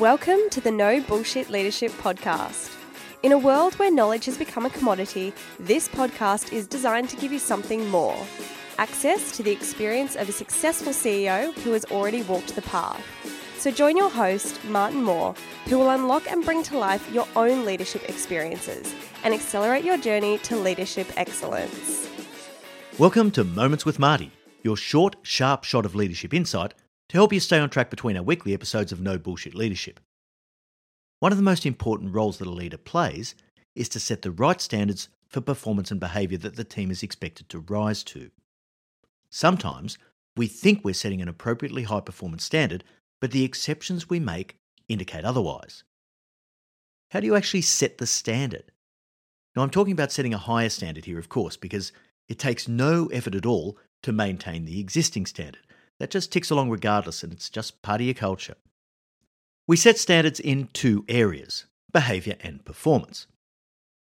Welcome to the No Bullshit Leadership Podcast. In a world where knowledge has become a commodity, this podcast is designed to give you something more access to the experience of a successful CEO who has already walked the path. So join your host, Martin Moore, who will unlock and bring to life your own leadership experiences and accelerate your journey to leadership excellence. Welcome to Moments with Marty, your short, sharp shot of leadership insight to help you stay on track between our weekly episodes of No Bullshit Leadership. One of the most important roles that a leader plays is to set the right standards for performance and behaviour that the team is expected to rise to. Sometimes we think we're setting an appropriately high performance standard, but the exceptions we make indicate otherwise. How do you actually set the standard? Now, I'm talking about setting a higher standard here, of course, because it takes no effort at all to maintain the existing standard that just ticks along regardless, and it's just part of your culture. We set standards in two areas behaviour and performance.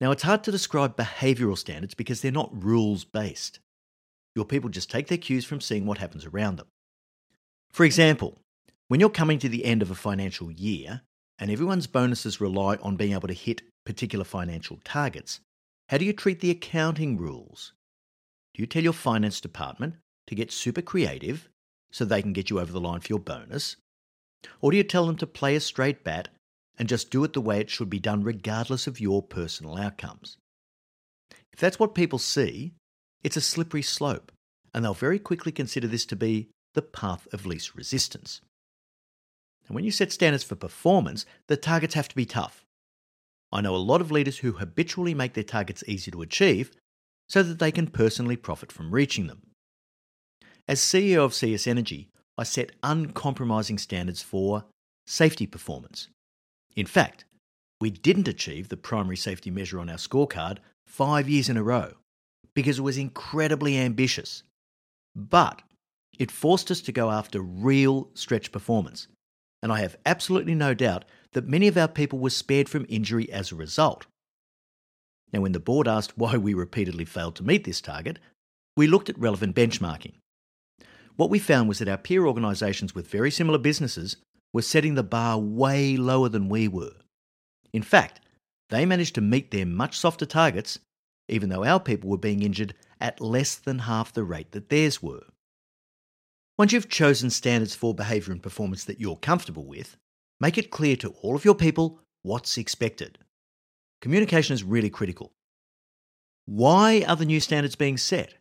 Now, it's hard to describe behavioural standards because they're not rules based. Your people just take their cues from seeing what happens around them. For example, when you're coming to the end of a financial year and everyone's bonuses rely on being able to hit particular financial targets, how do you treat the accounting rules? Do you tell your finance department to get super creative so they can get you over the line for your bonus? Or do you tell them to play a straight bat and just do it the way it should be done, regardless of your personal outcomes? If that's what people see, it's a slippery slope, and they'll very quickly consider this to be the path of least resistance. And when you set standards for performance, the targets have to be tough. I know a lot of leaders who habitually make their targets easy to achieve so that they can personally profit from reaching them. As CEO of CS Energy, I set uncompromising standards for safety performance. In fact, we didn't achieve the primary safety measure on our scorecard five years in a row because it was incredibly ambitious. But it forced us to go after real stretch performance. And I have absolutely no doubt that many of our people were spared from injury as a result. Now, when the board asked why we repeatedly failed to meet this target, we looked at relevant benchmarking what we found was that our peer organisations with very similar businesses were setting the bar way lower than we were. In fact, they managed to meet their much softer targets, even though our people were being injured at less than half the rate that theirs were. Once you've chosen standards for behaviour and performance that you're comfortable with, make it clear to all of your people what's expected. Communication is really critical. Why are the new standards being set?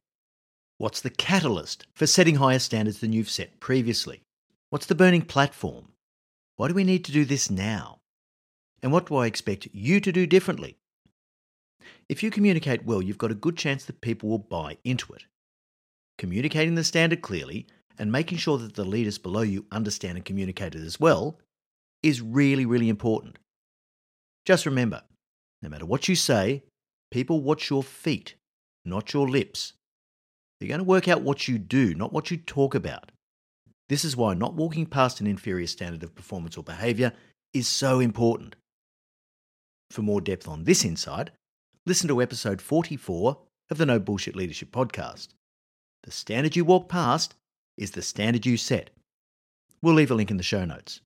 What's the catalyst for setting higher standards than you've set previously? What's the burning platform? Why do we need to do this now? And what do I expect you to do differently? If you communicate well, you've got a good chance that people will buy into it. Communicating the standard clearly and making sure that the leaders below you understand and communicate it as well is really, really important. Just remember no matter what you say, people watch your feet, not your lips. They're going to work out what you do, not what you talk about. This is why not walking past an inferior standard of performance or behaviour is so important. For more depth on this insight, listen to episode 44 of the No Bullshit Leadership Podcast. The standard you walk past is the standard you set. We'll leave a link in the show notes.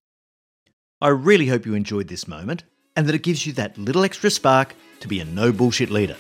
I really hope you enjoyed this moment and that it gives you that little extra spark to be a no bullshit leader.